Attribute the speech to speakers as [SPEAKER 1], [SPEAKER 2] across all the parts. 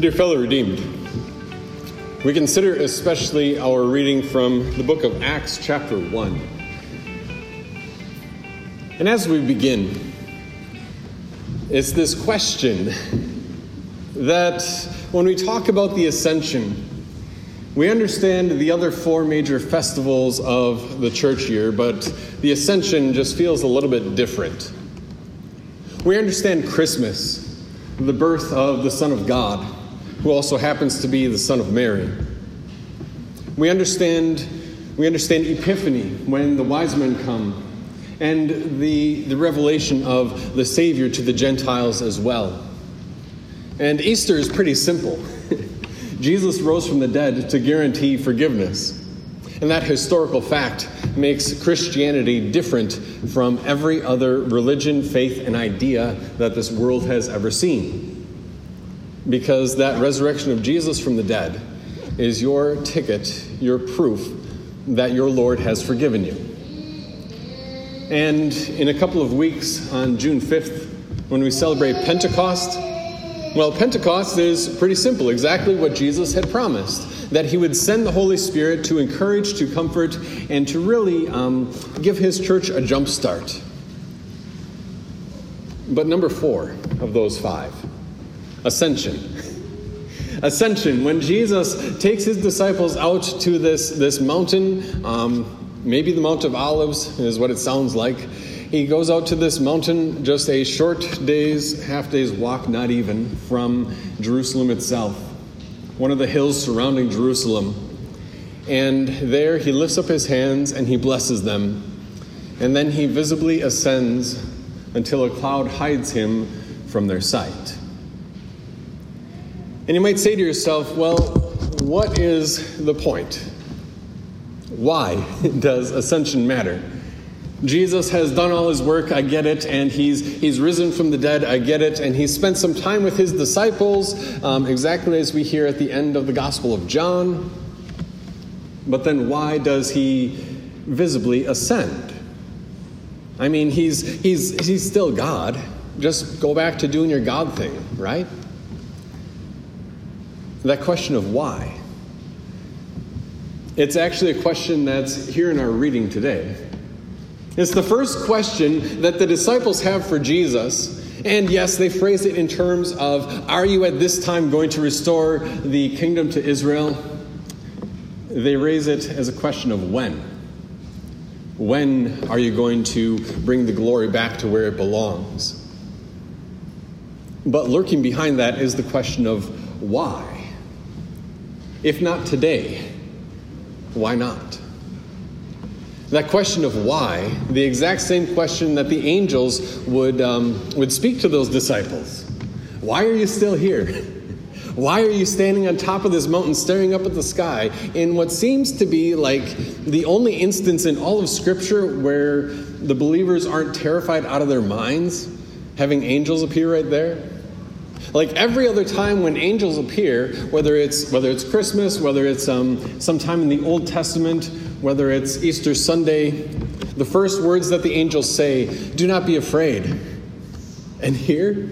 [SPEAKER 1] Dear fellow redeemed, we consider especially our reading from the book of Acts, chapter 1. And as we begin, it's this question that when we talk about the ascension, we understand the other four major festivals of the church year, but the ascension just feels a little bit different. We understand Christmas, the birth of the Son of God, who also happens to be the Son of Mary. We understand, we understand Epiphany, when the wise men come, and the, the revelation of the Savior to the Gentiles as well. And Easter is pretty simple. Jesus rose from the dead to guarantee forgiveness. And that historical fact makes Christianity different from every other religion, faith, and idea that this world has ever seen. Because that resurrection of Jesus from the dead is your ticket, your proof that your Lord has forgiven you. And in a couple of weeks, on June 5th, when we celebrate Pentecost, well, Pentecost is pretty simple, exactly what Jesus had promised that he would send the Holy Spirit to encourage, to comfort, and to really um, give his church a jump start. But number four of those five ascension. Ascension, when Jesus takes his disciples out to this, this mountain, um, maybe the Mount of Olives is what it sounds like he goes out to this mountain just a short day's, half day's walk, not even, from Jerusalem itself, one of the hills surrounding Jerusalem. And there he lifts up his hands and he blesses them. And then he visibly ascends until a cloud hides him from their sight. And you might say to yourself, well, what is the point? Why does ascension matter? Jesus has done all his work, I get it, and he's, he's risen from the dead, I get it, and he's spent some time with his disciples, um, exactly as we hear at the end of the Gospel of John. But then why does he visibly ascend? I mean, he's, he's, he's still God. Just go back to doing your God thing, right? That question of why. It's actually a question that's here in our reading today. It's the first question that the disciples have for Jesus. And yes, they phrase it in terms of Are you at this time going to restore the kingdom to Israel? They raise it as a question of when. When are you going to bring the glory back to where it belongs? But lurking behind that is the question of why. If not today, why not? That question of why, the exact same question that the angels would, um, would speak to those disciples. Why are you still here? Why are you standing on top of this mountain staring up at the sky in what seems to be like the only instance in all of Scripture where the believers aren't terrified out of their minds, having angels appear right there? Like every other time when angels appear, whether it's whether it's Christmas, whether it's um, sometime in the Old Testament, whether it's Easter Sunday, the first words that the angels say, do not be afraid. And here,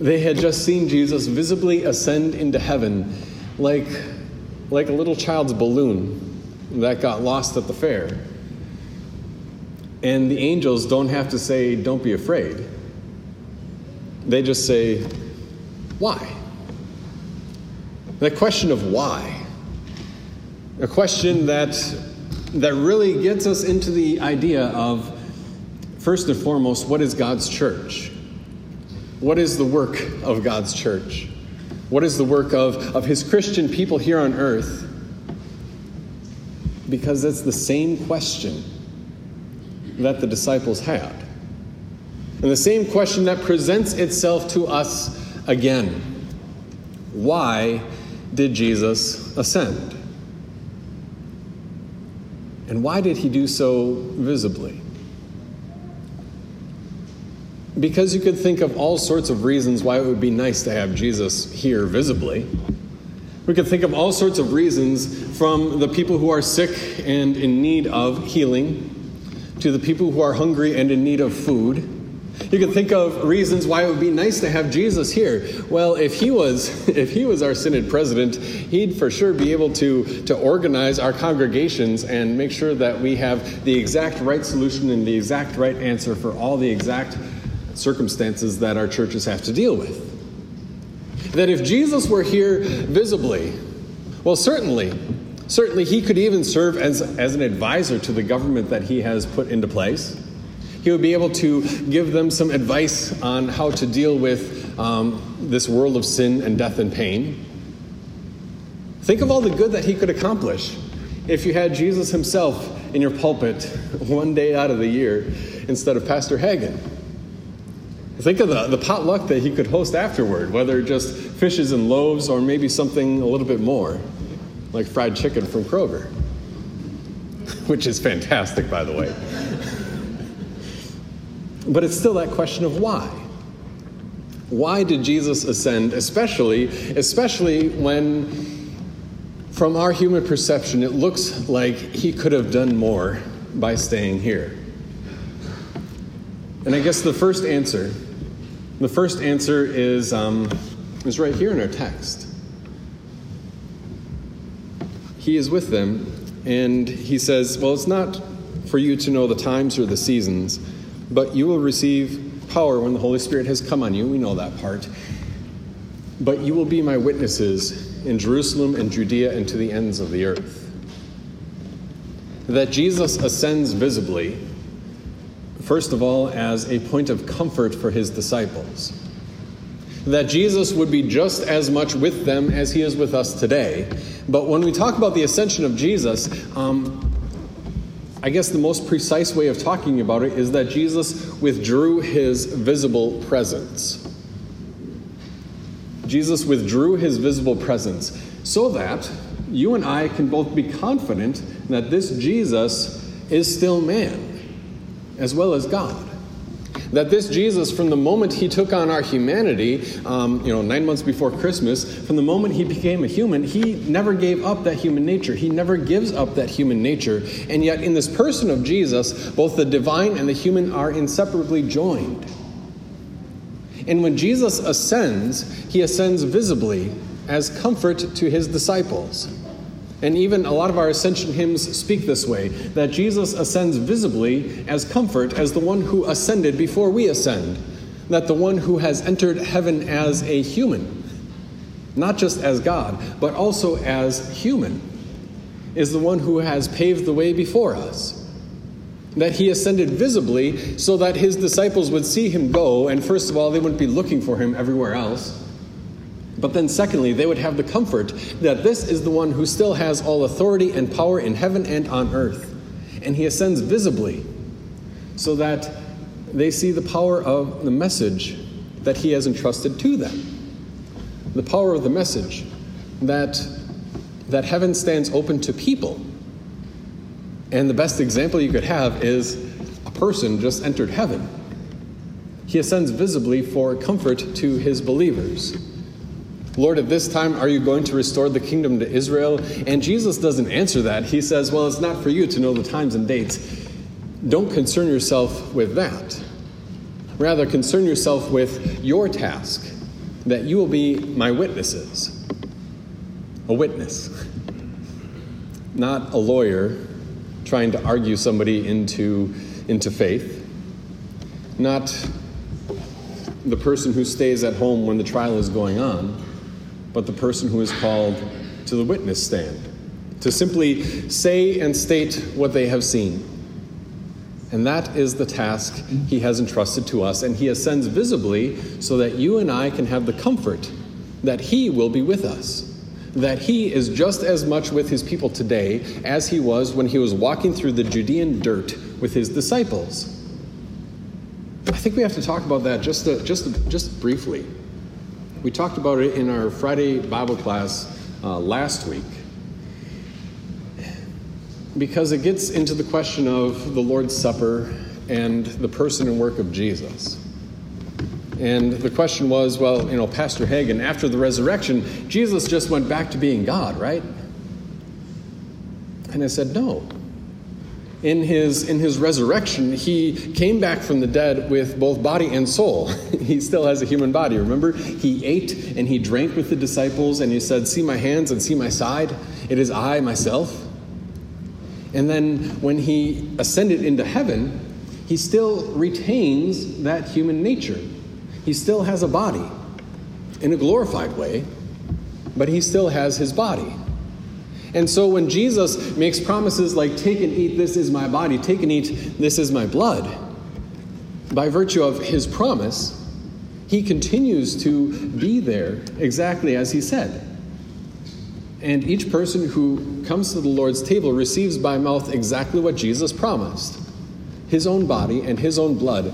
[SPEAKER 1] they had just seen Jesus visibly ascend into heaven like, like a little child's balloon that got lost at the fair. And the angels don't have to say, don't be afraid. They just say, why? The question of why a question that, that really gets us into the idea of, first and foremost, what is God's church? What is the work of God's church? What is the work of, of His Christian people here on earth? Because it's the same question that the disciples had. And the same question that presents itself to us again Why did Jesus ascend? And why did he do so visibly? Because you could think of all sorts of reasons why it would be nice to have Jesus here visibly. We could think of all sorts of reasons from the people who are sick and in need of healing to the people who are hungry and in need of food. You could think of reasons why it would be nice to have Jesus here. Well, if he was if he was our synod president, he'd for sure be able to to organize our congregations and make sure that we have the exact right solution and the exact right answer for all the exact circumstances that our churches have to deal with. That if Jesus were here visibly, well certainly certainly he could even serve as as an advisor to the government that he has put into place. He would be able to give them some advice on how to deal with um, this world of sin and death and pain. Think of all the good that he could accomplish if you had Jesus himself in your pulpit one day out of the year instead of Pastor Hagen. Think of the, the potluck that he could host afterward, whether just fishes and loaves or maybe something a little bit more, like fried chicken from Kroger, which is fantastic, by the way. But it's still that question of why. Why did Jesus ascend, especially, especially when, from our human perception, it looks like he could have done more by staying here? And I guess the first answer, the first answer is, um, is right here in our text. He is with them, and he says, Well, it's not for you to know the times or the seasons but you will receive power when the Holy Spirit has come on you. We know that part. But you will be my witnesses in Jerusalem and Judea and to the ends of the earth. That Jesus ascends visibly, first of all, as a point of comfort for his disciples. That Jesus would be just as much with them as he is with us today. But when we talk about the ascension of Jesus, um, I guess the most precise way of talking about it is that Jesus withdrew his visible presence. Jesus withdrew his visible presence so that you and I can both be confident that this Jesus is still man as well as God. That this Jesus, from the moment he took on our humanity, um, you know, nine months before Christmas, from the moment he became a human, he never gave up that human nature. He never gives up that human nature. And yet, in this person of Jesus, both the divine and the human are inseparably joined. And when Jesus ascends, he ascends visibly as comfort to his disciples. And even a lot of our ascension hymns speak this way that Jesus ascends visibly as comfort as the one who ascended before we ascend, that the one who has entered heaven as a human, not just as God, but also as human, is the one who has paved the way before us. That he ascended visibly so that his disciples would see him go, and first of all, they wouldn't be looking for him everywhere else but then, secondly, they would have the comfort that this is the one who still has all authority and power in heaven and on earth. And he ascends visibly so that they see the power of the message that he has entrusted to them. The power of the message that, that heaven stands open to people. And the best example you could have is a person just entered heaven. He ascends visibly for comfort to his believers. Lord, at this time, are you going to restore the kingdom to Israel? And Jesus doesn't answer that. He says, Well, it's not for you to know the times and dates. Don't concern yourself with that. Rather, concern yourself with your task, that you will be my witnesses. A witness, not a lawyer trying to argue somebody into, into faith, not the person who stays at home when the trial is going on but the person who is called to the witness stand, to simply say and state what they have seen. And that is the task he has entrusted to us, and he ascends visibly so that you and I can have the comfort that he will be with us. That he is just as much with his people today as he was when he was walking through the Judean dirt with his disciples. I think we have to talk about that just, just, just briefly. We talked about it in our Friday Bible class uh, last week because it gets into the question of the Lord's Supper and the person and work of Jesus. And the question was, well, you know, Pastor Hagen, after the resurrection, Jesus just went back to being God, right? And I said, no. In his, in his resurrection, he came back from the dead with both body and soul. he still has a human body, remember? He ate and he drank with the disciples, and he said, See my hands and see my side. It is I, myself. And then when he ascended into heaven, he still retains that human nature. He still has a body in a glorified way, but he still has his body. And so when Jesus makes promises like, Take and eat, this is my body, take and eat, this is my blood, by virtue of his promise, he continues to be there exactly as he said. And each person who comes to the Lord's table receives by mouth exactly what Jesus promised his own body and his own blood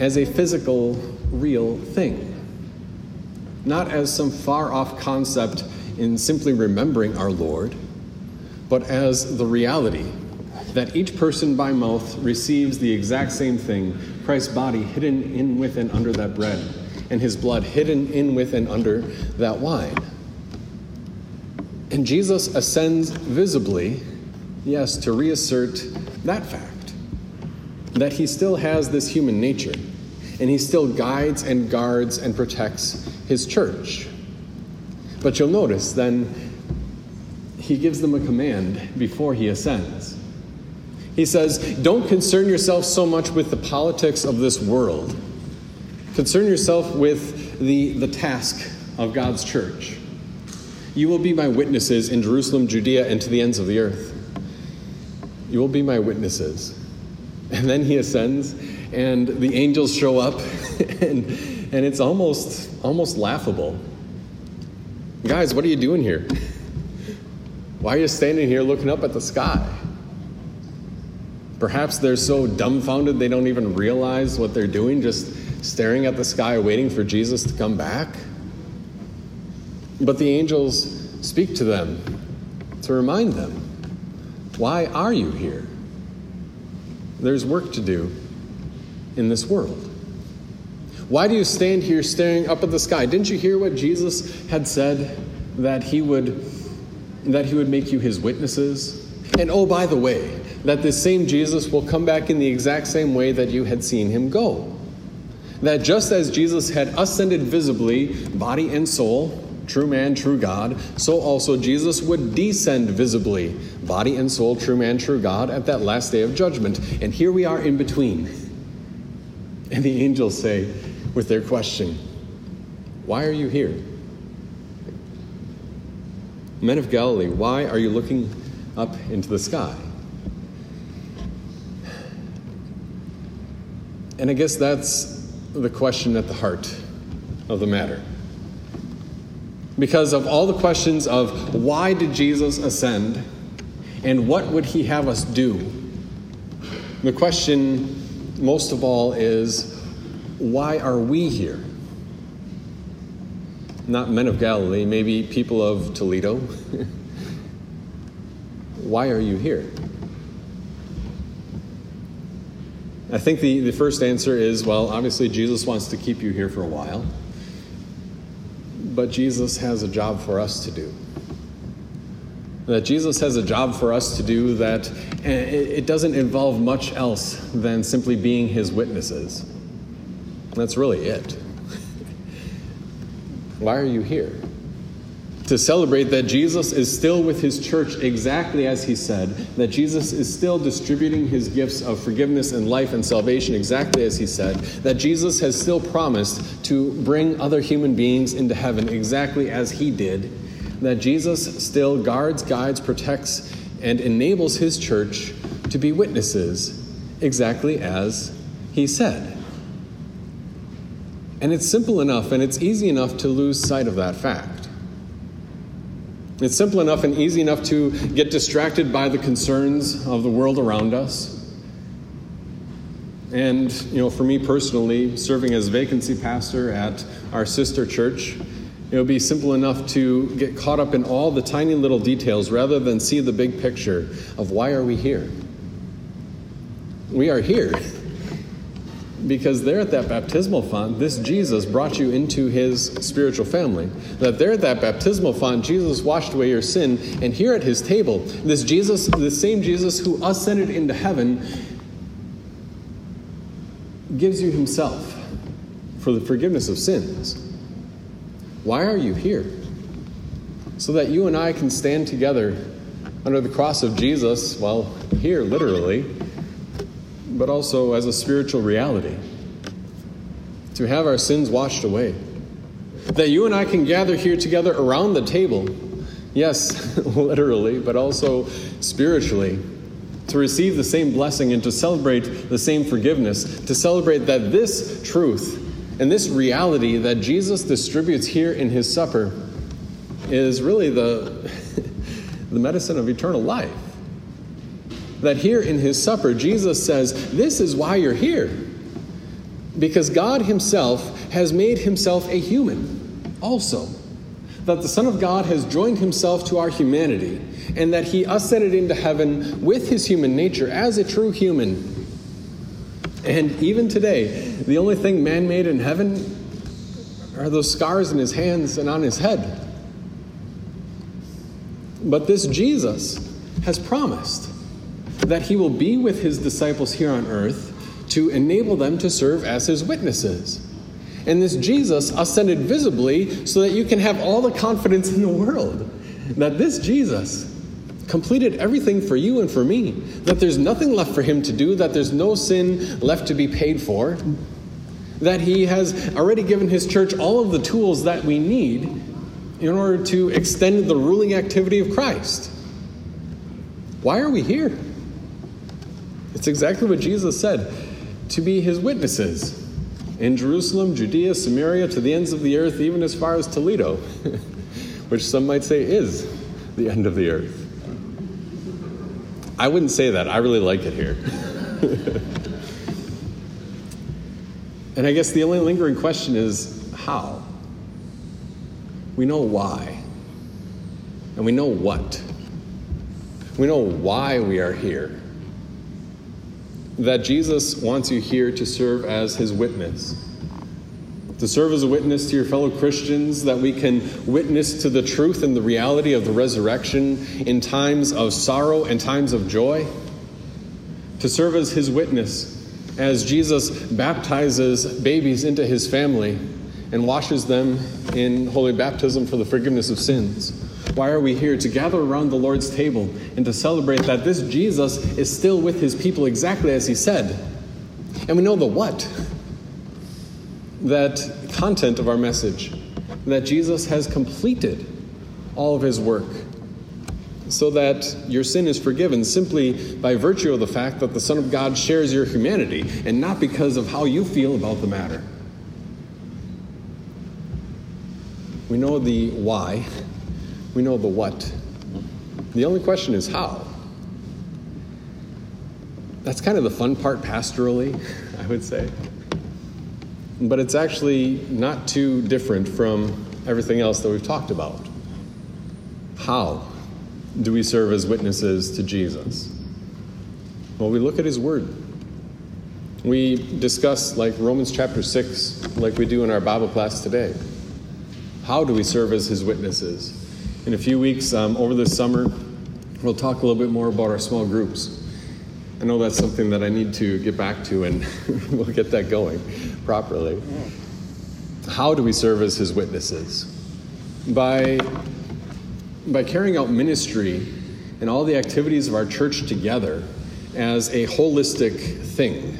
[SPEAKER 1] as a physical, real thing. Not as some far off concept in simply remembering our Lord, but as the reality that each person by mouth receives the exact same thing Christ's body hidden in with and under that bread, and his blood hidden in with and under that wine. And Jesus ascends visibly, yes, to reassert that fact that he still has this human nature, and he still guides and guards and protects his church. But you'll notice then he gives them a command before he ascends. He says, Don't concern yourself so much with the politics of this world. Concern yourself with the, the task of God's church. You will be my witnesses in Jerusalem, Judea, and to the ends of the earth. You will be my witnesses. And then he ascends, and the angels show up, and, and it's almost, almost laughable. Guys, what are you doing here? Why are you standing here looking up at the sky? Perhaps they're so dumbfounded they don't even realize what they're doing, just staring at the sky, waiting for Jesus to come back. But the angels speak to them to remind them why are you here? There's work to do in this world. Why do you stand here staring up at the sky? Didn't you hear what Jesus had said that he would that he would make you his witnesses? And oh by the way, that this same Jesus will come back in the exact same way that you had seen him go. That just as Jesus had ascended visibly, body and soul, true man, true God, so also Jesus would descend visibly, body and soul, true man, true God, at that last day of judgment. And here we are in between. And the angels say, with their question, Why are you here? Men of Galilee, why are you looking up into the sky? And I guess that's the question at the heart of the matter. Because of all the questions of why did Jesus ascend and what would he have us do, the question most of all is why are we here? Not men of Galilee, maybe people of Toledo. why are you here? I think the, the first answer is well, obviously, Jesus wants to keep you here for a while. But Jesus has a job for us to do. That Jesus has a job for us to do that eh, it doesn't involve much else than simply being his witnesses. That's really it. Why are you here? To celebrate that Jesus is still with his church exactly as he said, that Jesus is still distributing his gifts of forgiveness and life and salvation exactly as he said, that Jesus has still promised to bring other human beings into heaven exactly as he did, that Jesus still guards, guides, protects, and enables his church to be witnesses exactly as he said. And it's simple enough and it's easy enough to lose sight of that fact. It's simple enough and easy enough to get distracted by the concerns of the world around us. And, you know, for me personally, serving as vacancy pastor at our sister church, it would be simple enough to get caught up in all the tiny little details rather than see the big picture of why are we here? We are here because there at that baptismal font, this Jesus brought you into his spiritual family. That there at that baptismal font, Jesus washed away your sin. And here at his table, this Jesus, the same Jesus who ascended into heaven, gives you himself for the forgiveness of sins. Why are you here? So that you and I can stand together under the cross of Jesus, well, here literally, but also as a spiritual reality. To have our sins washed away. That you and I can gather here together around the table, yes, literally, but also spiritually, to receive the same blessing and to celebrate the same forgiveness, to celebrate that this truth and this reality that Jesus distributes here in his supper is really the, the medicine of eternal life that here in his supper, Jesus says, This is why you're here. Because God himself has made himself a human also. That the Son of God has joined himself to our humanity, and that he ascended into heaven with his human nature as a true human. And even today, the only thing man made in heaven are those scars in his hands and on his head. But this Jesus has promised that he will be with his disciples here on earth to enable them to serve as his witnesses. And this Jesus ascended visibly so that you can have all the confidence in the world that this Jesus completed everything for you and for me, that there's nothing left for him to do, that there's no sin left to be paid for, that he has already given his church all of the tools that we need in order to extend the ruling activity of Christ. Why are we here? It's exactly what Jesus said to be his witnesses in Jerusalem, Judea, Samaria, to the ends of the earth, even as far as Toledo, which some might say is the end of the earth. I wouldn't say that. I really like it here. and I guess the only lingering question is how? We know why. And we know what. We know why we are here that Jesus wants you here to serve as his witness. To serve as a witness to your fellow Christians, that we can witness to the truth and the reality of the resurrection in times of sorrow and times of joy. To serve as his witness as Jesus baptizes babies into his family and washes them in holy baptism for the forgiveness of sins. Why are we here? To gather around the Lord's table and to celebrate that this Jesus is still with his people exactly as he said. And we know the what. That content of our message. That Jesus has completed all of his work so that your sin is forgiven simply by virtue of the fact that the Son of God shares your humanity and not because of how you feel about the matter. We know the why, we know the what. The only question is how. That's kind of the fun part pastorally, I would say. But it's actually not too different from everything else that we've talked about. How do we serve as witnesses to Jesus? Well, we look at his word. We discuss, like Romans chapter 6, like we do in our Bible class today. How do we serve as his witnesses? In a few weeks, um, over this summer, we'll talk a little bit more about our small groups. I know that's something that I need to get back to, and we'll get that going properly. How do we serve as his witnesses? By, by carrying out ministry and all the activities of our church together as a holistic thing.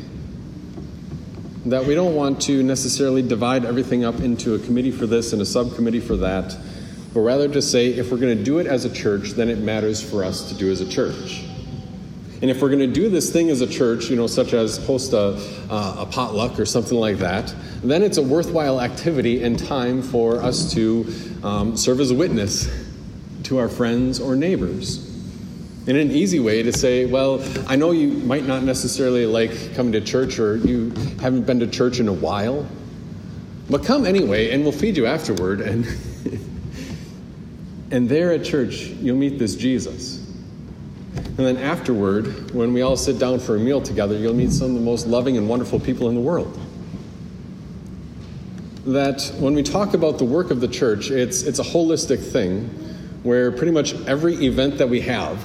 [SPEAKER 1] That we don't want to necessarily divide everything up into a committee for this and a subcommittee for that but rather to say if we're going to do it as a church, then it matters for us to do as a church. And if we're going to do this thing as a church, you know, such as host a, uh, a potluck or something like that, then it's a worthwhile activity and time for us to um, serve as a witness to our friends or neighbors. In an easy way to say, well, I know you might not necessarily like coming to church or you haven't been to church in a while, but come anyway and we'll feed you afterward and And there at church, you'll meet this Jesus. And then afterward, when we all sit down for a meal together, you'll meet some of the most loving and wonderful people in the world. That when we talk about the work of the church, it's, it's a holistic thing where pretty much every event that we have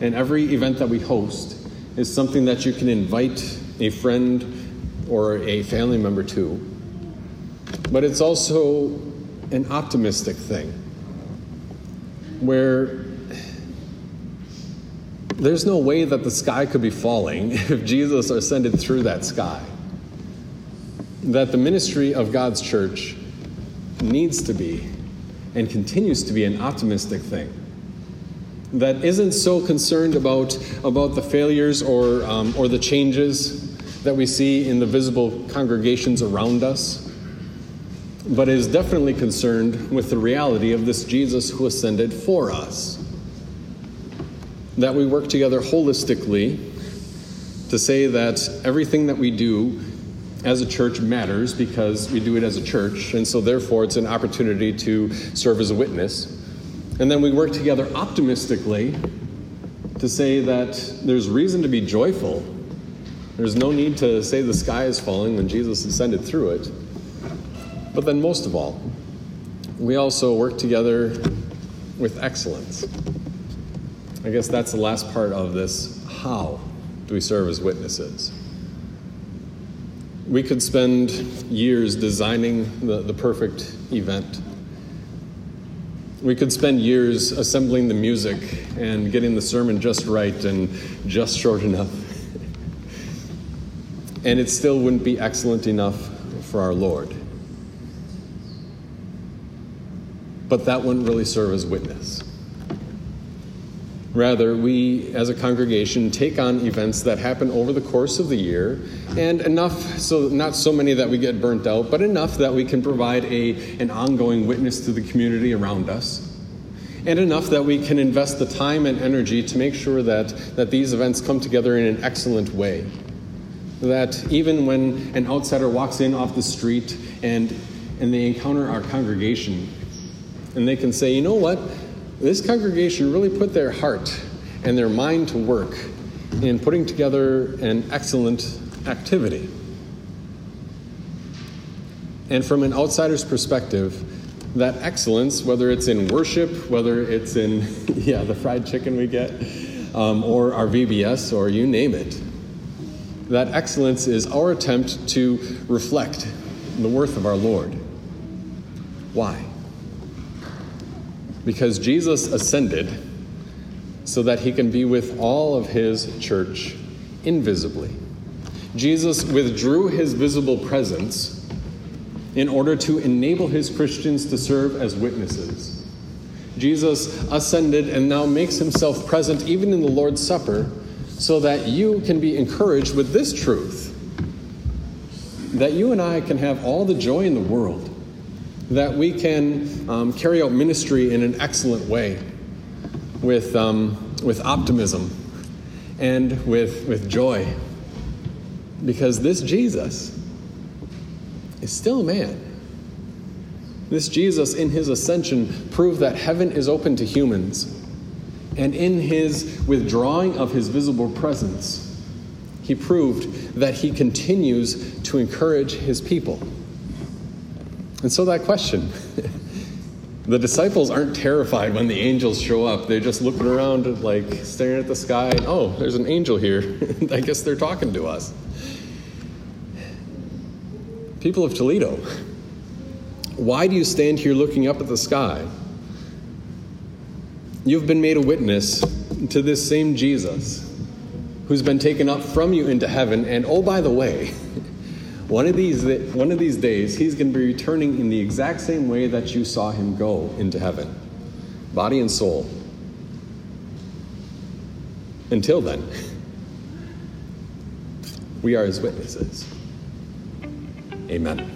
[SPEAKER 1] and every event that we host is something that you can invite a friend or a family member to. But it's also an optimistic thing where there's no way that the sky could be falling if Jesus ascended through that sky. That the ministry of God's church needs to be and continues to be an optimistic thing. That isn't so concerned about, about the failures or, um, or the changes that we see in the visible congregations around us, but is definitely concerned with the reality of this Jesus who ascended for us that we work together holistically to say that everything that we do as a church matters because we do it as a church, and so therefore it's an opportunity to serve as a witness. And then we work together optimistically to say that there's reason to be joyful. There's no need to say the sky is falling when Jesus ascended through it. But then, most of all, we also work together with excellence. I guess that's the last part of this. How do we serve as witnesses? We could spend years designing the, the perfect event. We could spend years assembling the music and getting the sermon just right and just short enough. and it still wouldn't be excellent enough for our Lord. But that wouldn't really serve as witness. Rather, we as a congregation take on events that happen over the course of the year, and enough so not so many that we get burnt out, but enough that we can provide a, an ongoing witness to the community around us. And enough that we can invest the time and energy to make sure that, that these events come together in an excellent way. That even when an outsider walks in off the street and, and they encounter our congregation, and they can say, you know what? this congregation really put their heart and their mind to work in putting together an excellent activity. And from an outsider's perspective, that excellence, whether it's in worship, whether it's in, yeah, the fried chicken we get, um, or our VBS, or you name it, that excellence is our attempt to reflect the worth of our Lord. Why? Because Jesus ascended so that he can be with all of his church invisibly. Jesus withdrew his visible presence in order to enable his Christians to serve as witnesses. Jesus ascended and now makes himself present even in the Lord's Supper so that you can be encouraged with this truth that you and I can have all the joy in the world that we can um, carry out ministry in an excellent way with, um, with optimism and with, with joy. Because this Jesus is still a man. This Jesus, in his ascension, proved that heaven is open to humans. And in his withdrawing of his visible presence, he proved that he continues to encourage his people. And so that question the disciples aren't terrified when the angels show up. They're just looking around, like staring at the sky, oh, there's an angel here. I guess they're talking to us. People of Toledo, why do you stand here looking up at the sky? You've been made a witness to this same Jesus who's been taken up from you into heaven, and oh, by the way, One of these, one of these days, he's going to be returning in the exact same way that you saw him go into heaven body and soul. Until then, we are his witnesses. Amen.